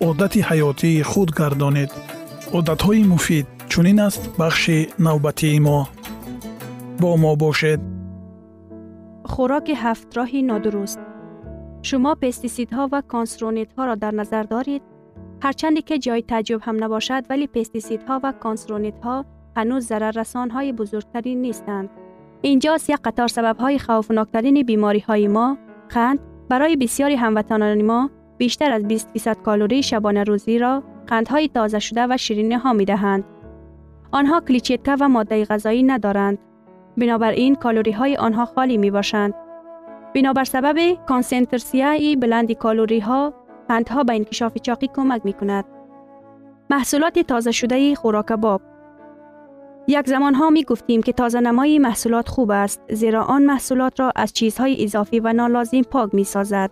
одати ҳаётии худ гардонед одатҳои муфид чунин аст бахши навбатии мо бо мо бошед хӯроки ҳафтроҳи нодуруст шумо пестисидҳо ва консронитҳоро дар назар доред ҳарчанде ки ҷои таъҷҷуб ҳам набошад вале пестисидҳо ва консронитҳо ҳанӯз зараррасонҳои бузургтарин нестанд инҷост як қатор сабабҳои хавфноктарини бемориҳои мо қанд барои бисёри ҳамватанони мо بیشتر از 20 فیصد کالری شبانه روزی را قندهای تازه شده و شیرینی ها می دهند. آنها کلیچیتکا و ماده غذایی ندارند. بنابراین کالوری های آنها خالی می باشند. بنابر سبب کانسنترسیای بلند کالوری ها قندها به انکشاف چاقی کمک می کند. محصولات تازه شده خوراک باب یک زمان ها می گفتیم که تازه نمای محصولات خوب است زیرا آن محصولات را از چیزهای اضافی و نالازم پاک می سازد.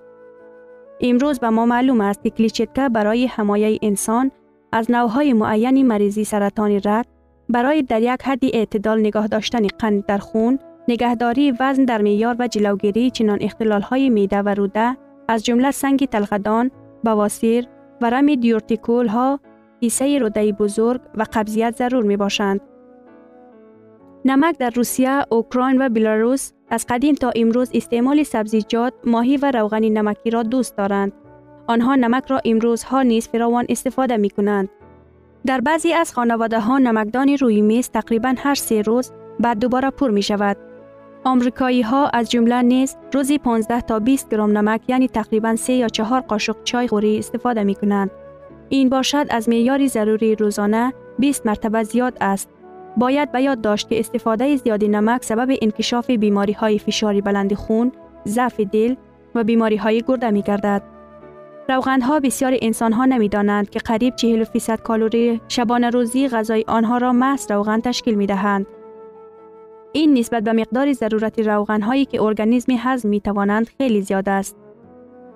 امروز به ما معلوم است که کلیچتکا برای حمایه انسان از نوهای معینی مریضی سرطان رگ برای در یک حد اعتدال نگاه داشتن قند در خون، نگهداری وزن در میار و جلوگیری چنان اختلال های میده و روده از جمله سنگ تلخدان، بواسیر، ورم دیورتیکول ها، کیسه روده بزرگ و قبضیت ضرور می باشند. نمک در روسیه، اوکراین و بلاروس از قدیم تا امروز استعمال سبزیجات، ماهی و روغن نمکی را دوست دارند. آنها نمک را امروزها نیز فراوان استفاده می کنند. در بعضی از خانواده ها نمکدان روی میز تقریبا هر سه روز بعد دوباره پر می شود. آمریکایی ها از جمله نیز روزی 15 تا 20 گرم نمک یعنی تقریبا 3 یا 4 قاشق چای خوری استفاده می کنند. این باشد از معیار ضروری روزانه 20 مرتبه زیاد است. باید به یاد داشت که استفاده زیاد نمک سبب انکشاف بیماری های فشاری بلند خون، ضعف دل و بیماری های گرده می گردد. روغند ها بسیار انسان ها نمی دانند که قریب 40 فیصد کالری شبانه روزی غذای آنها را محض روغن تشکیل می دهند. این نسبت به مقدار ضرورت روغن هایی که ارگانیسم هضم می توانند خیلی زیاد است.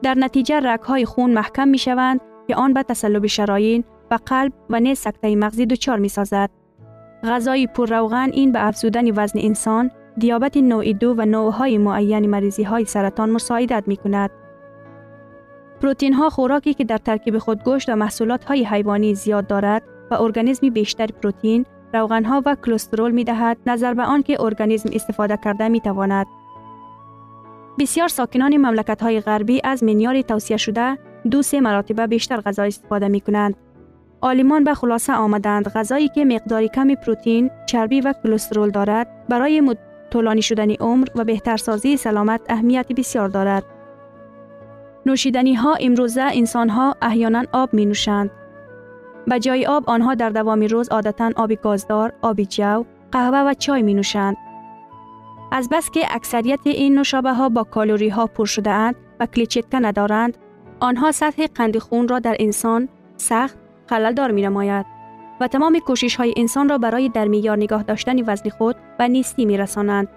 در نتیجه رگ های خون محکم می شوند که آن به تسلب شرايين و قلب و نیز سکته مغزی دچار می سازد. غذای پر روغن این به افزودن وزن انسان، دیابت نوع دو و نوعهای معین مریضی های سرطان مساعدت می کند. پروتین ها خوراکی که در ترکیب خود گوشت و محصولات های حیوانی زیاد دارد و ارگانیسم بیشتر پروتین، روغن ها و کلسترول می دهد نظر به آن که ارگانیسم استفاده کرده می تواند. بسیار ساکنان مملکت های غربی از منیار توصیه شده دو سه مراتبه بیشتر غذا استفاده می کنند. آلیمان به خلاصه آمدند غذایی که مقداری کمی پروتین، چربی و کلسترول دارد برای طولانی شدن عمر و بهترسازی سلامت اهمیت بسیار دارد. نوشیدنی ها امروزه انسان ها احیانا آب می نوشند. به جای آب آنها در دوام روز عادتا آب گازدار، آب جو، قهوه و چای می نوشند. از بس که اکثریت این نوشابه ها با کالوری ها پر شده اند و کلیچتکه ندارند، آنها سطح قند خون را در انسان سخت خلل می نماید و تمام کوشش های انسان را برای در میار نگاه داشتن وزن خود به نیستی می رسانند.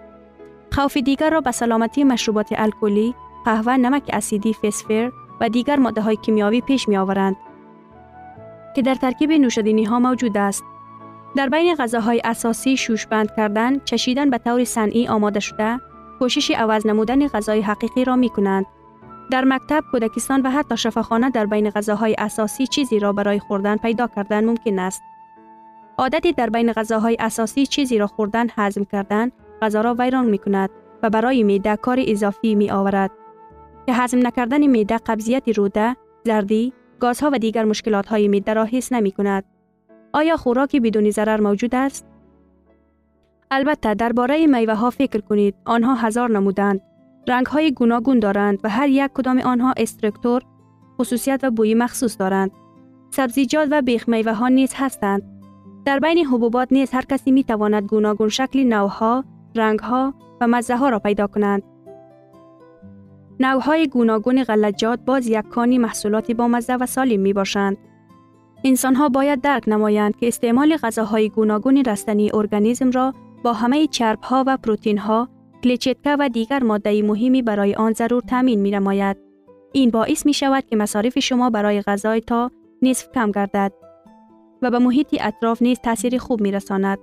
خوف دیگر را به سلامتی مشروبات الکلی، قهوه، نمک اسیدی، فسفر و دیگر ماده های کیمیاوی پیش می آورند که در ترکیب نوشیدنی ها موجود است. در بین غذاهای اساسی شوش بند کردن، چشیدن به طور صنعی آماده شده، کوشش عوض نمودن غذای حقیقی را می کنند. در مکتب، کودکستان و حتی شفاخانه در بین غذاهای اساسی چیزی را برای خوردن پیدا کردن ممکن است. عادتی در بین غذاهای اساسی چیزی را خوردن هضم کردن غذا را ویران می کند و برای میده کار اضافی می آورد که هضم نکردن میده قبضیت روده، زردی، گازها و دیگر مشکلات های میده را حس نمی کند. آیا خوراکی بدون ضرر موجود است؟ البته درباره میوه ها فکر کنید. آنها هزار نمودند. رنگ های گوناگون دارند و هر یک کدام آنها استرکتور، خصوصیت و بوی مخصوص دارند. سبزیجات و بیخ میوه ها نیز هستند. در بین حبوبات نیز هر کسی می تواند گوناگون شکل نوها، رنگها و مزه ها را پیدا کنند. نوهای گوناگون غلجات باز یک کانی محصولاتی با مزه و سالم می باشند. انسان ها باید درک نمایند که استعمال غذاهای گوناگون رستنی ارگانیسم را با همه چرب ها و پروتین ها، کلیچتکه و دیگر ماده مهمی برای آن ضرور تامین می نماید. این باعث می شود که مصارف شما برای غذای تا نصف کم گردد و به محیط اطراف نیز تاثیر خوب می رساند.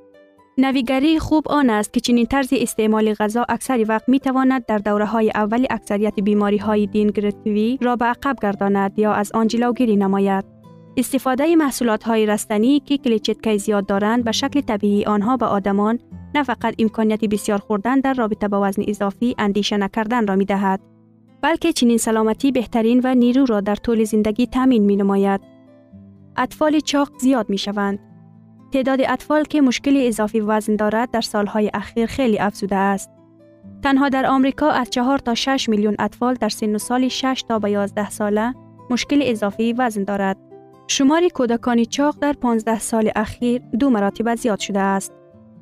نویگری خوب آن است که چنین طرز استعمال غذا اکثر وقت می تواند در دوره های اول اکثریت بیماری های دینگرتوی را به عقب گرداند یا از آن جلوگیری نماید. استفاده محصولات های رستنی که کلیچتکه زیاد دارند به شکل طبیعی آنها به آدمان نه فقط امکانیت بسیار خوردن در رابطه با وزن اضافی اندیشه نکردن را می دهد بلکه چنین سلامتی بهترین و نیرو را در طول زندگی تامین می نماید. اطفال چاق زیاد می شوند. تعداد اطفال که مشکل اضافی وزن دارد در سالهای اخیر خیلی افزوده است. تنها در آمریکا از 4 تا 6 میلیون اطفال در سن و سال 6 تا به 11 ساله مشکل اضافی وزن دارد. شمار کودکان چاق در 15 سال اخیر دو مراتب زیاد شده است.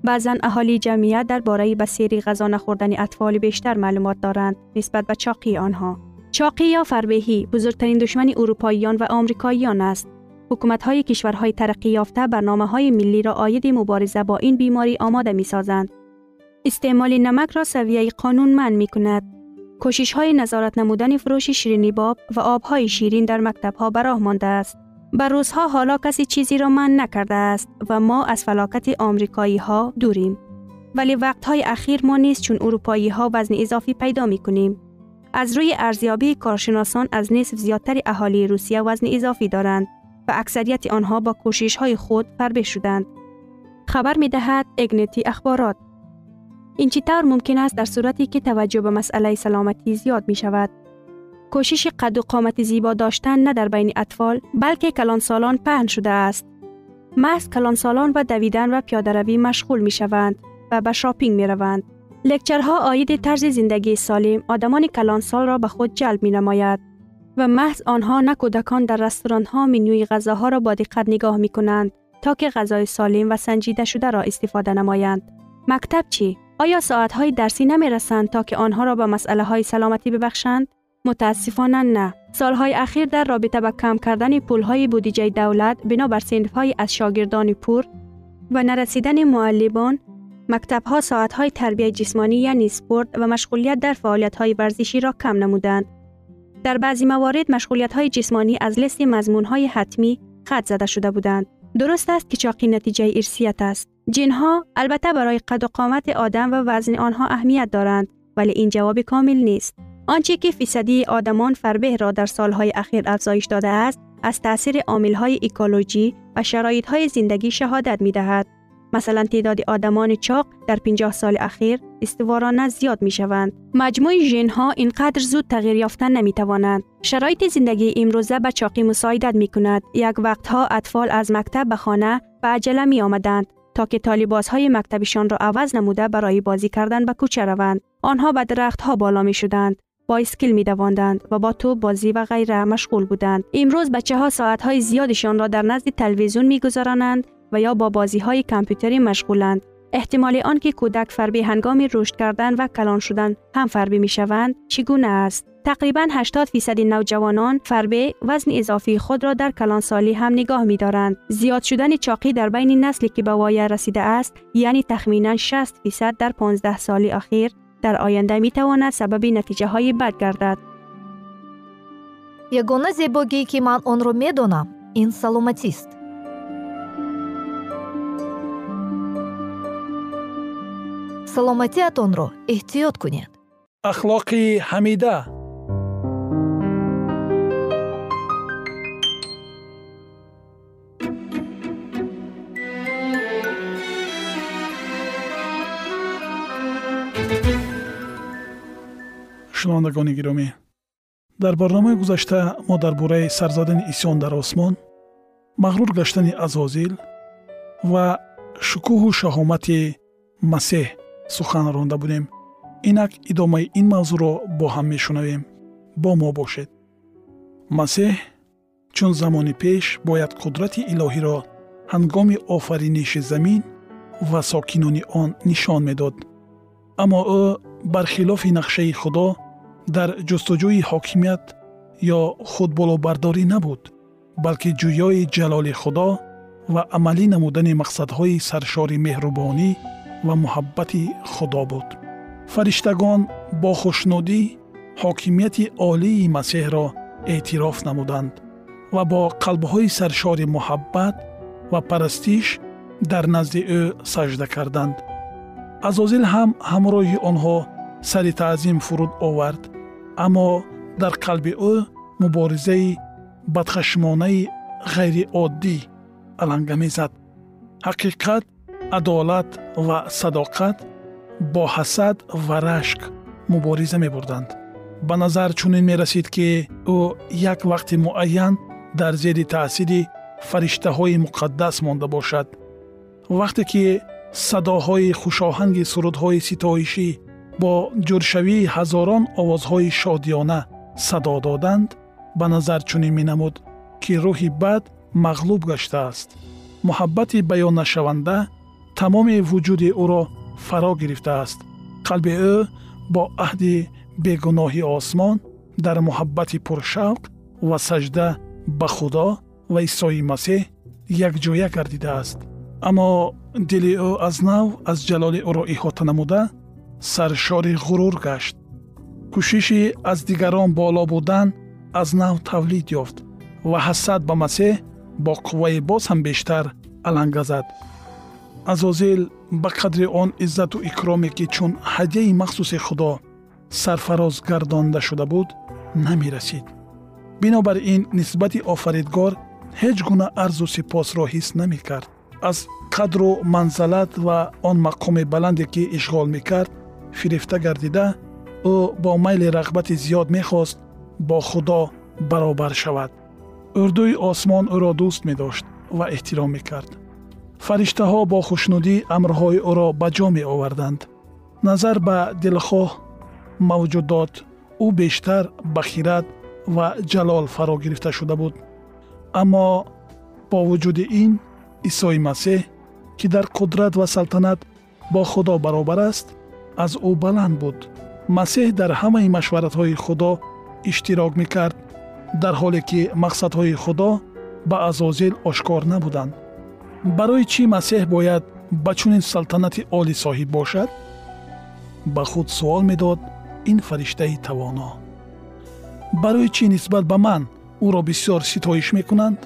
بعضا اهالی جمعیت درباره بسیری غذا نخوردن اطفال بیشتر معلومات دارند نسبت به چاقی آنها. چاقی یا فربهی بزرگترین دشمن اروپاییان و آمریکاییان است. حکومت های کشورهای ترقی یافته برنامه های ملی را آید مبارزه با این بیماری آماده می سازند. استعمال نمک را سویه قانون من می کند. کوشش های نظارت نمودن فروش شیرینی باب و آبهای شیرین در مکتب ها براه مانده است. بر روزها حالا کسی چیزی را من نکرده است و ما از فلاکت آمریکایی ها دوریم. ولی وقت های اخیر ما نیست چون اروپایی ها وزن اضافی پیدا می کنیم. از روی ارزیابی کارشناسان از نصف زیادتر اهالی روسیه وزن اضافی دارند و اکثریت آنها با کوشش های خود فربه شدند. خبر می دهد اگنتی اخبارات. این چطور ممکن است در صورتی که توجه به مسئله سلامتی زیاد می شود. کوشش قد و قامت زیبا داشتن نه در بین اطفال بلکه کلانسالان پهن شده است. محض کلانسالان و دویدن و پیاده روی مشغول می شوند و به شاپینگ می روند. لکچرها آید طرز زندگی سالم آدمان کلانسال را به خود جلب می نماید. و محض آنها نه کودکان در رستوران ها منوی غذاها را با دقت نگاه می کنند تا که غذای سالم و سنجیده شده را استفاده نمایند. مکتب چی؟ آیا ساعت های درسی نمی رسند تا که آنها را به مسئله های سلامتی ببخشند؟ متاسفانه نه. سالهای اخیر در رابطه با کم کردن پول های بودجه دولت بنابر سنف های از شاگردان پور و نرسیدن معلمان مکتب ها ساعت های تربیت جسمانی یعنی سپورت و مشغولیت در فعالیت های ورزشی را کم نمودند در بعضی موارد مشغولیت های جسمانی از لیست مضمون های حتمی خط زده شده بودند. درست است که چاقی نتیجه ارسیت است. جنها البته برای قد و قامت آدم و وزن آنها اهمیت دارند ولی این جواب کامل نیست. آنچه که فیصدی آدمان فربه را در سالهای اخیر افزایش داده است از تاثیر های اکولوژی و های زندگی شهادت می دهد. مثلا تعداد آدمان چاق در 50 سال اخیر استوارانه زیاد می شوند. مجموع ژن ها اینقدر زود تغییر یافتن نمی توانند. شرایط زندگی امروزه به چاقی مساعدت می کند. یک وقتها اطفال از مکتب به خانه به عجله می آمدند تا که طالباز های مکتبشان را عوض نموده برای بازی کردن به کوچه روند. آنها به درخت ها بالا می شدند. بایسکل می دواندند و با توپ بازی و غیره مشغول بودند. امروز بچه ها ساعت های زیادشان را در نزد تلویزیون می گذرانند و یا با بازی های کامپیوتری مشغولند. احتمال آنکه کودک فربی هنگام رشد کردن و کلان شدن هم فربی می شوند چگونه است؟ تقریبا 80 فیصد نوجوانان فربه وزن اضافی خود را در کلانسالی هم نگاه می دارند. زیاد شدن چاقی در بین نسلی که به وایه رسیده است یعنی تخمینا 60 فیصد در 15 سال اخیر дар оянда метавонад сабаби натиҷаҳои бад гардад. Ягона зебогие ки ман онро медонам ин саломатист. Саломатиатонро эҳтиёт кунед. Ахлоқи ҳамида. thank you шунавандагони гиромӣ. Дар барномаи гузашта мо дар бораи сарзадани исён дар осмон мағрур гаштани азозил ва шукӯҳу шаҳомати масеҳ сухан ронда будем. Инак идомаи ин мавзӯъро бо ҳам мешунавем. Бо мо бошед. Масеҳ чун замони пеш бояд қудрати илоҳиро ҳангоми офариниши замин ва сокинони он нишон медод. Аммо ӯ бархилофи нақшаи худо дар ҷустуҷӯи ҳокимият ё худболобардорӣ набуд балки ҷӯёи ҷалоли худо ва амалӣ намудани мақсадҳои саршори меҳрубонӣ ва муҳаббати худо буд. Фариштагон бо хушнудӣ ҳокимияти олии масеҳро эътироф намуданд ва бо қалбҳои саршори муҳаббат ва парастиш дар назди ӯ сажда карданд. Азозил ҳам ҳамроҳи онҳо сари таъзим фуруд овард аммо дар қалби ӯ муборизаи бадхашмонаи ғайриоддӣ аланга мезад ҳақиқат адолат ва садоқат бо ҳасад ва рашк мубориза мебурданд. Ба назар чунин мерасид ки ӯ як вақти муайян дар зери таъсири фариштаҳои муқаддас монда бошад. Вақте ки садоҳои хушоҳанги сурудҳои ситоишӣ бо ҷӯршавии ҳазорон овозҳои шодиёна садо доданд ба назар чунин менамуд ки рӯҳи бад мағлуб гаштааст. Муҳаббати баённашаванда тамоми вуҷуди ӯро фаро гирифтааст. Қалби ӯ бо аҳди бегуноҳи осмон дар муҳаббати пуршавқ ва сажда ба худо ва исои масеҳ якҷоя гардидааст. Аммо дили ӯ аз нав аз ҷалоли ӯро иҳота намуда саршори ғурур гашт. Кӯшиши аз дигарон боло будан аз нав тавлид ёфт ва ҳасад ба масеҳ бо қувваи боз ҳам бештар аланга зад азозил ба қадри он иззату икроме ки чун ҳадияи махсуси худо сарфароз гардонда шуда буд намерасид бинобар ин нисбати офаридгор ҳеҷ гуна арзу сипосро ҳис намекард. Аз қадру манзалат ва он мақоми баланде ки ишғол мекард фирифта гардида ӯ бо майли рағбати зиёд мехост бо худо баробар шавад. Урдуи осмон ӯро дӯст медошт ва эҳтиром мекард. Фариштаҳо бо хушнудӣ амрҳои ӯро ба ҷо меоварданд. Назар ба дилхоҳ мавҷудот ӯ бештар ба хират ва ҷалол фаро гирифта шуда буд. Аммо бо вуҷуди ин исои масеҳ ки дар қудрат ва салтанат бо худо баробар аст аз ӯ баланд буд. Масеҳ дар ҳамаи машваратҳои худо иштирок мекард дар ҳоле ки мақсадҳои худо ба азозил ошкор набуданд. Барои чӣ масеҳ бояд ба чунин салтанати олӣ соҳиб бошад? Ба худ суол медод ин фариштаи тавоно. Барои чӣ нисбат ба ман ӯро бисёр ситоиш мекунанд?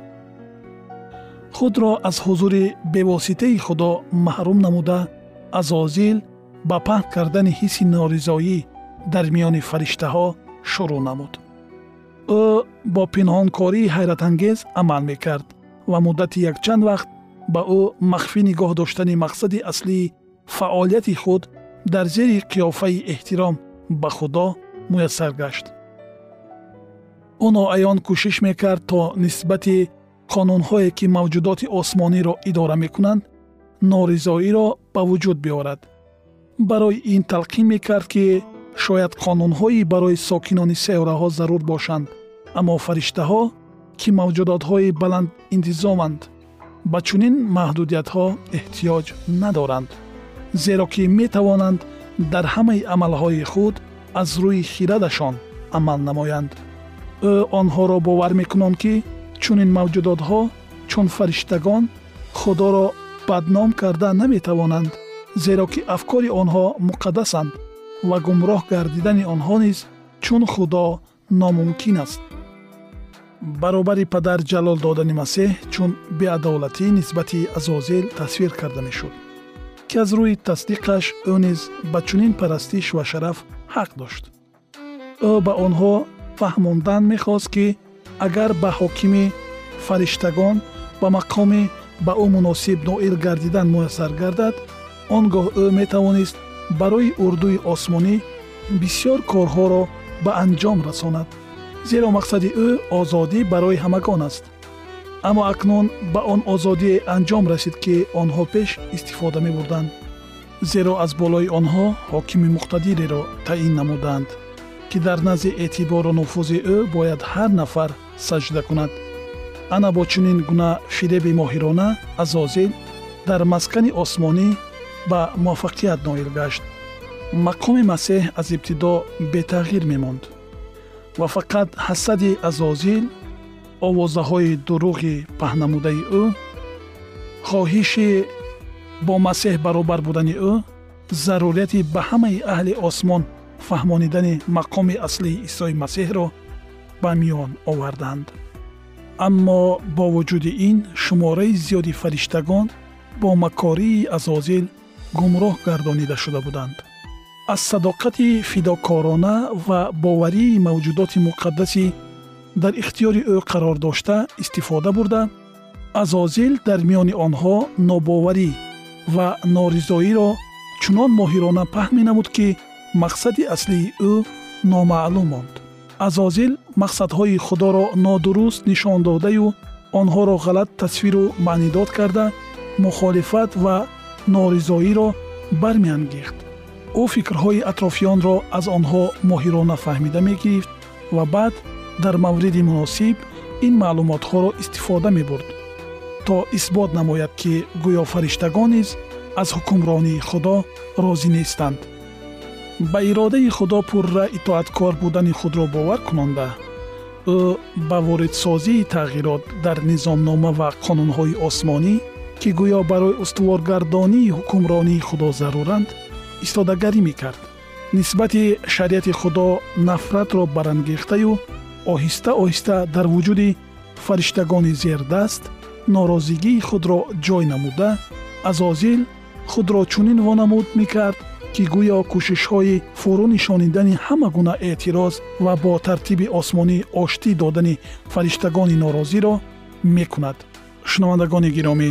Худро аз ҳузури бевоситаи худо маҳрум намуда азозил ба паҳн кардани ҳисси норизоӣ дар миёни фариштаҳо шурӯъ намуд. Ӯ бо пинҳонкории ҳайратангез амал мекард ва муддати якчанд вақт ба ӯ махфӣ нигоҳ доштани мақсади аслии фаъолияти худ дар зери қиёфаи эҳтиром ба худо муяссар гашт. Ӯ ноаён кӯшиш мекард то нисбати қонунҳое ки мавҷудоти осмониро идора мекунанд норизоиро ба вуҷуд биёрад барои ин талқин мекард ки шояд қонунҳои барои сокинони сеёраҳо зарур бошанд. Аммо фариштаҳо ки мавҷудотҳои баландинтизоманд ба чунин маҳдудиятҳо эҳтиёҷ надоранд зеро ки метавонанд дар ҳамаи амалҳои худ аз рӯи хирадашон амал намоянд. Ӯ онҳоро бовар мекунанд ки чунин мавҷудотҳо чун фариштагон худоро бадном карда наметавонанд зеро ки афкори онҳо муқаддасанд ва гумроҳ гардидани онҳо низ чун худо номумкин аст. Баробари падар ҷалол додани масеҳ чун беадолатӣ нисбати азозил тасвир карда мешуд ки аз рӯи тасдиқаш ӯ низ ба чунин парастиш ва шараф ҳақ дошт. Ӯ ба онҳо фаҳмондан мехост ки агар ба ҳокими фариштагон ба мақоми ба ӯ муносиб ноил гардидан муяссар гардад он гоҳ ӯ метавонист барои урдуи осмонӣ бисьёр корҳоро ба анҷом расонад. Зеро мақсади ӯ озодӣ барои ҳамагон аст. Аммо акнун ба он озодие анҷом расид ки онҳо пеш истифода мебурданд. Зеро аз болои онҳо ҳокими муқтадиреро таъин намуданд ки дар назди эътибору нуфузи ӯ бояд ҳар нафар саҷда кунад. Ана бо чунин гуна фиреби моҳирона азозил дар маскани осмонӣ ба муваффақият ноил гашт. Мақоми масеҳ аз ибтидо бетағйир мемонд. Ва фақат ҳасади азозил овозаҳои дуруғи паҳнамудаи ӯ хоҳиши бо масеҳ баробар будани ӯ зарурияти ба ҳамаи аҳли осмон фаҳмонидани мақоми аслии исои масеҳро ба миён оварданд. Аммо бо вуҷуди ин шумораи зиёди фариштагон бо макории азозил гумроҳ гардонида шуда буданд. Аз садоқати фидокорона ва боварии мавҷудоти муқаддаси дар ихтиёри ӯ қарор дошта истифода бурда азозил дар миёни онҳо нобоварӣ ва норизоиро чунон моҳирона паҳн менамуд ки мақсади аслии ӯ номаълум монд. Азозил мақсадҳои худоро нодуруст нишон додаю онҳоро ғалат тасвиру маънидод карда мухолифат ва норизоиро бармеангехт. Ӯ фикрҳои атрофиёнро аз онҳо моҳирона фаҳмида мегирифт ва баъд дар мавриди муносиб ин маълумотҳоро истифода мебурд то исбот намояд ки гӯё фариштагон низ аз ҳукмронии худо розӣ нестанд. Ба иродаи худо пурра итоаткор будани худро бовар кунонда ӯ ба воридсозии тағйирот дар низомнома ва қонунҳои осмонӣ ки гӯё барои устуворгардонии ҳукмронии худо заруранд истодагарӣ мекард. Нисбати шариати худо нафратро барангехтаю оҳиста оҳиста дар вуҷуди фариштагони зердаст норозигии худро ҷой намуда азозил худро чунин вонамуд мекард ки гӯё кӯшишҳои фурӯ нишонидани ҳама гуна эътироз ва бо тартиби осмонӣ оштӣ додани фариштагони норозиро мекунад. Шунавандагони гиромӣ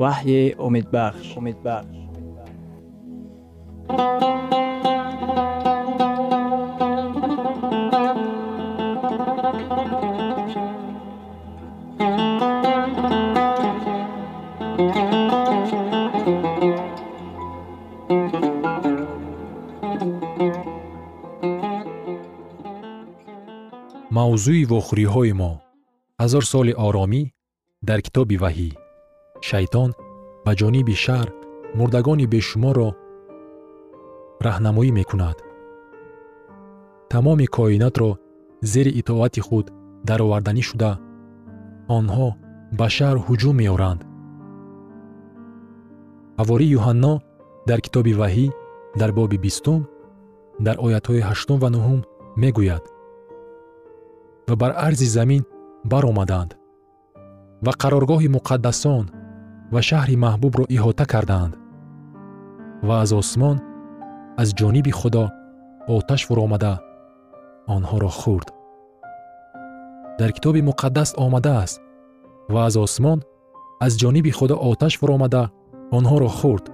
ваҳйи умедбахш мавзӯи вохӯриҳои мо. Ҳазор соли оромӣ дар китоби ваҳӣ шайтон ба ҷониби шаҳр мурдагони бешуморро раҳнамоӣ мекунад. Тамоми коинотро зери итоати худ дароварданӣ шуда онҳо ба шаҳр ҳуҷум меоранд. Ҳавори юҳанно дар китоби ваҳӣ дар боби бистум дар оятҳои ҳаштум ва нуҳум мегӯяд ва бар арзи замин баромаданд ва қароргоҳи муқаддасон ва шаҳри маҳбубро иҳота карданд. Ва аз осмон аз ҷониби худо оташ фуромада онҳоро хӯрд дар китоби муқаддас омадааст ва аз осмон аз ҷониби худо оташ фуромада онҳоро хӯрд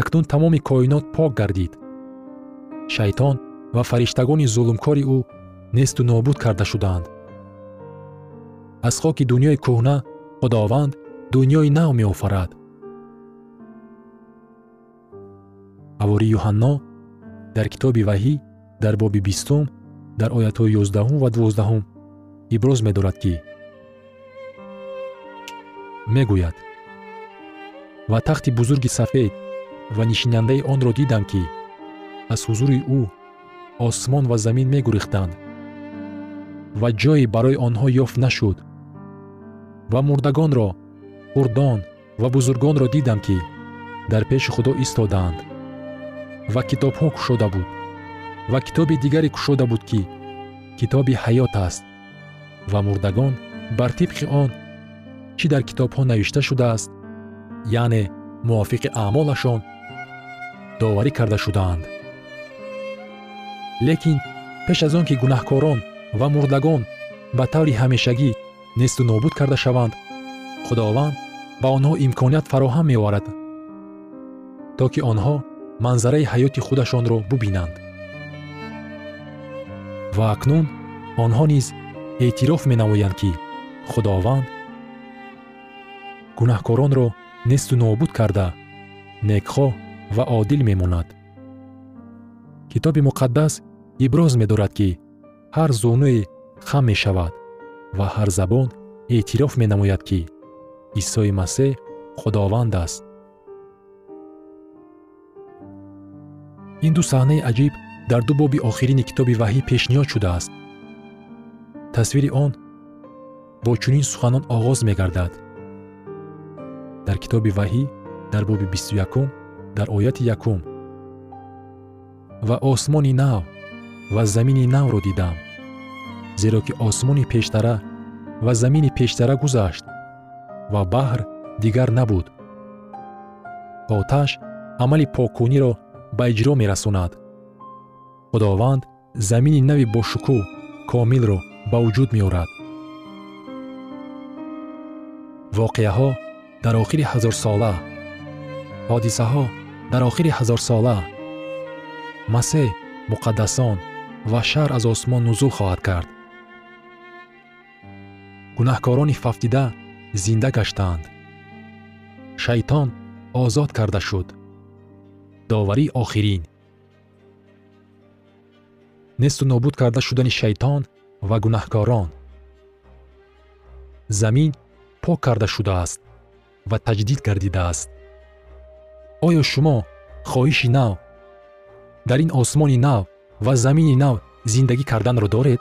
акнун тамоми коинот пок гардид. Шайтон ва фариштагони зулмкори ӯ несту нобуд карда шудаанд аз хоки дуньёи кӯҳна худованд дуньёи нав меофарад. Ҳавори юҳанно дар китоби ваҳӣ дар боби бистум дар оятҳои ёздаҳум ва дувоздаҳум иброз медорад ки мегӯяд. Ва тахти бузурги сафед ва нишинандаи онро дидам ки аз ҳузури ӯ осмон ва замин мегурехтанд ва ҷое барои онҳо ёфт нашуд ва мурдагонро хурдон ва бузургонро дидам ки дар пеши худо истодаанд. Ва китобҳо кушода буд. Ва китоби дигаре кушода буд ки китоби ҳаёт аст. Ва мурдагон бар тибқи он чӣ дар китобҳо навишта шудааст яъне мувофиқи аъмолашон доварӣ карда шудаанд. Лекин пеш аз он ки гунаҳкорон ва мурдагон ба таври ҳамешагӣ несту нобуд карда шаванд худованд ба онҳо имконият фароҳам меоварад то ки онҳо манзараи ҳаёти худашонро бубинанд. Ва акнун онҳо низ эътироф менамоянд ки худованд гунаҳкоронро несту нобуд карда некхоҳ ва одил мемонад. Китоби муқаддас иброз медорад ки ҳар зонуе хам мешавад ва ҳар забон эътироф менамояд ки исои масеҳ худованд аст. Ин ду саҳнаи аҷиб дар ду боби охирини китоби ваҳӣ пешниҳод шудааст. Тасвири он бо чунин суханон оғоз мегардад. Дар китоби ваҳӣ дар боби бисту якум дар ояти якум. Ва осмони нав ва замини навро дидам зеро ки осмони пештара ва замини пештара гузашт ва баҳр дигар набуд. Оташ амали поккуниро ба иҷро мерасонад. Худованд замини нави бошукӯҳ комилро ба вуҷуд меорад. Воқеаҳо дар охири ҳазорсола ҳодисаҳо дар охири ҳазорсола масеҳ муқаддасон ва шаҳр аз осмон нузул хоҳад кард. Гунаҳкорони фафтида зинда гаштаанд. Шайтон озод карда шуд. Доварии охирин. Несту нобуд карда шудани шайтон ва гунаҳкорон замин пок карда шудааст ва таҷдид гардидааст. Оё шумо хоҳиши нав? Дар ин осмони нав ва замини нав зиндагӣ карданро доред?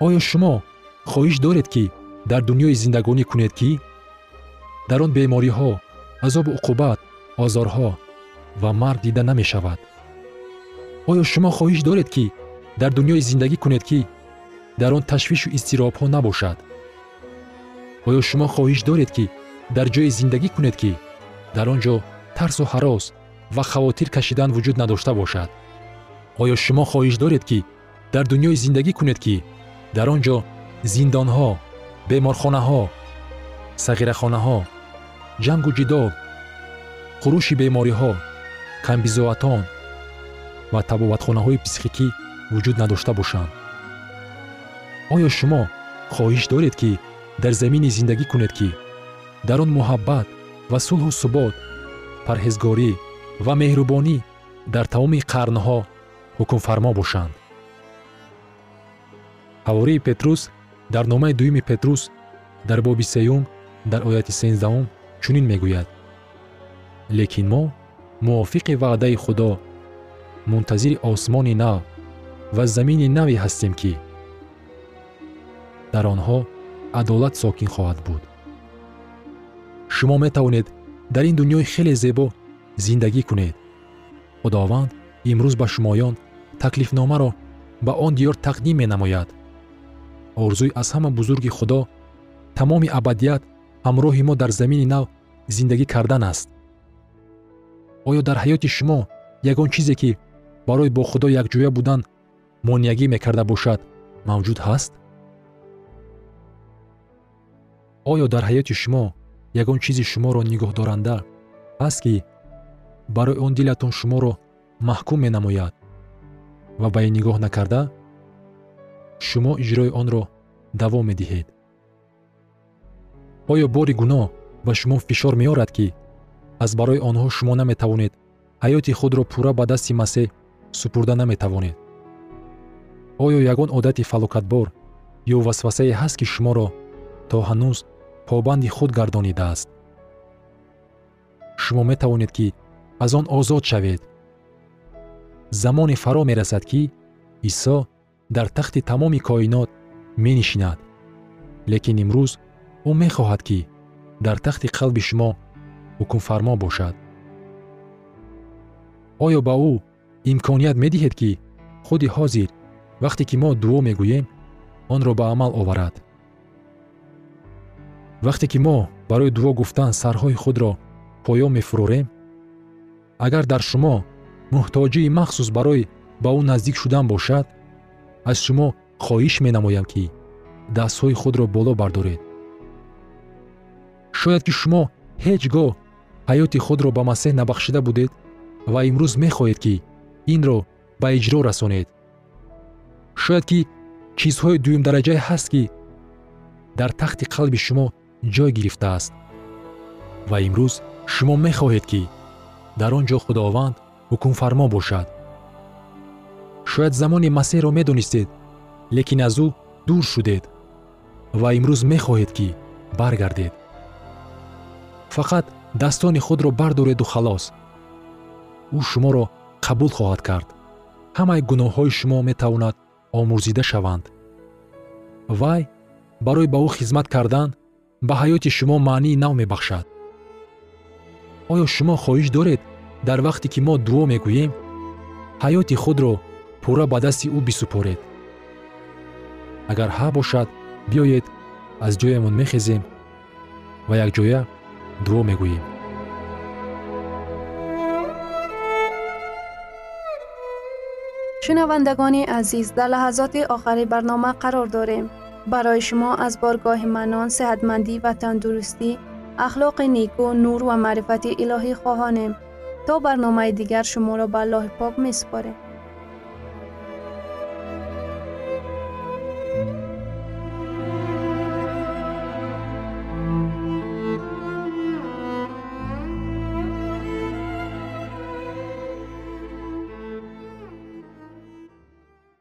Оё шумо хоҳиш доред ки дар дуньёи зиндагонӣ кунед ки дар он бемориҳо азобу уқубат озорҳо ва марг дида намешавад. Оё шумо хоҳиш доред ки дар дуньёе зиндагӣ кунед ки дар он ташвишу изтиробҳо набошад? Оё шумо хоҳиш доред ки дар ҷое зиндагӣ кунед ки дар он ҷо тарсу ҳарос ва хавотир кашидан вуҷуд надошта бошад? Оё шумо хоҳиш доред ки дар дуньёе зиндагӣ кунед ки дар он ҷо зиндонҳо беморхонаҳо сағирахонаҳо ҷангу ҷидол хурӯши бемориҳо камбизоатон ва табобатхонаҳои психикӣ вуҷуд надошта бошанд. Оё шумо хоҳиш доред ки дар замине зиндагӣ кунед ки дар он муҳаббат ва сулҳу субот парҳезгорӣ ва меҳрубонӣ дар тамоми қарнҳо ҳукмфармо бошанд. Ҳавории петрус дар номаи дуюми петрус дар боби сеюм дар ояти сенздаҳум чунин мегӯяд. Лекин мо мувофиқи ваъдаи худо мунтазири осмони нав ва замини наве ҳастем ки дар онҳо адолат сокин хоҳад буд. Шумо метавонед дар ин дуньёи хеле зебо зиндагӣ кунед. Худованд имрӯз ба шумоён таклифномаро ба он диёр тақдим менамояд орзуи аз ҳама бузурги худо тамоми абадият ҳамроҳи мо дар замини нав зиндагӣ кардан аст. Оё дар ҳаёти шумо ягон чизе ки барои бо худо якҷоя будан монеагӣ мекарда бошад мавҷуд ҳаст? Оё дар ҳаёти шумо ягон чизи шуморо нигоҳдоранда ҳаст ки барои он дилатон шуморо маҳкум менамояд ва ба ин нигоҳ накарда шумо иҷрои онро давом медиҳед. Оё бори гуноҳ ба шумо фишор меорад ки аз барои онҳо шумо наметавонед ҳаёти худро пурра ба дасти масеҳ супурда наметавонед. Оё ягон одати фалокатбор ё васвасае ҳаст ки шуморо то ҳанӯз побанди худ гардонидааст. Шумо метавонед ки аз он озод шавед. Замоне фаро мерасад ки исо дар тахти тамоми коинот менишинад. Лекин имрӯз ӯ мехоҳад ки дар тахти қалби шумо ҳукмфармо бошад. Оё ба ӯ имконият медиҳед ки худи ҳозир вақте ки мо дуо мегӯем онро ба амал оварад. Вақте ки мо барои дуо гуфтан сарҳои худро поён мефурӯрем агар дар шумо муҳтоҷии махсус барои ба ӯ наздик шудан бошад аз шумо хоҳиш менамоям ки дастҳои худро боло бардоред. Шояд ки шумо ҳеҷ гоҳ ҳаёти худро ба масеҳ набахшида будед ва имрӯз мехоҳед ки инро ба иҷро расонед. Шояд ки чизҳои дуюмдараҷае ҳаст ки дар тахти қалби шумо ҷой гирифтааст. Ва имрӯз шумо мехоҳед ки дар он ҷо худованд ҳукмфармо бошад шояд замони масеҳро медонистед лекин аз ӯ дур шудед ва имрӯз мехоҳед ки баргардед. Фақат dastoни худро бардореду халос. Ӯ шуморо қабул хоҳад кард. Ҳамаи гуноҳҳои шумо метавонад омӯрзида шаванд. Вай барои ба ӯ хизмат кардан ба ҳаёти шумо маънии нав мебахшад. Оё шумо хоҳиш доред дар вақте ки мо дуо мегӯем ҳаёти худро пурра ба дасти ӯ бисупоред агар ҳа бошад биёед аз ҷоямон мехезем ва якҷоя дуо мегӯем шунавандагони азиз дар лаҳазоти охари барнома қарор дорем барои шумо аз боргоҳи манон сеҳатмандӣ ва тандурустӣ ахлоқи неку нур ва маърифати илоҳӣ хоҳонем то барномаи дигар шуморо ба аллоҳи пок месупорем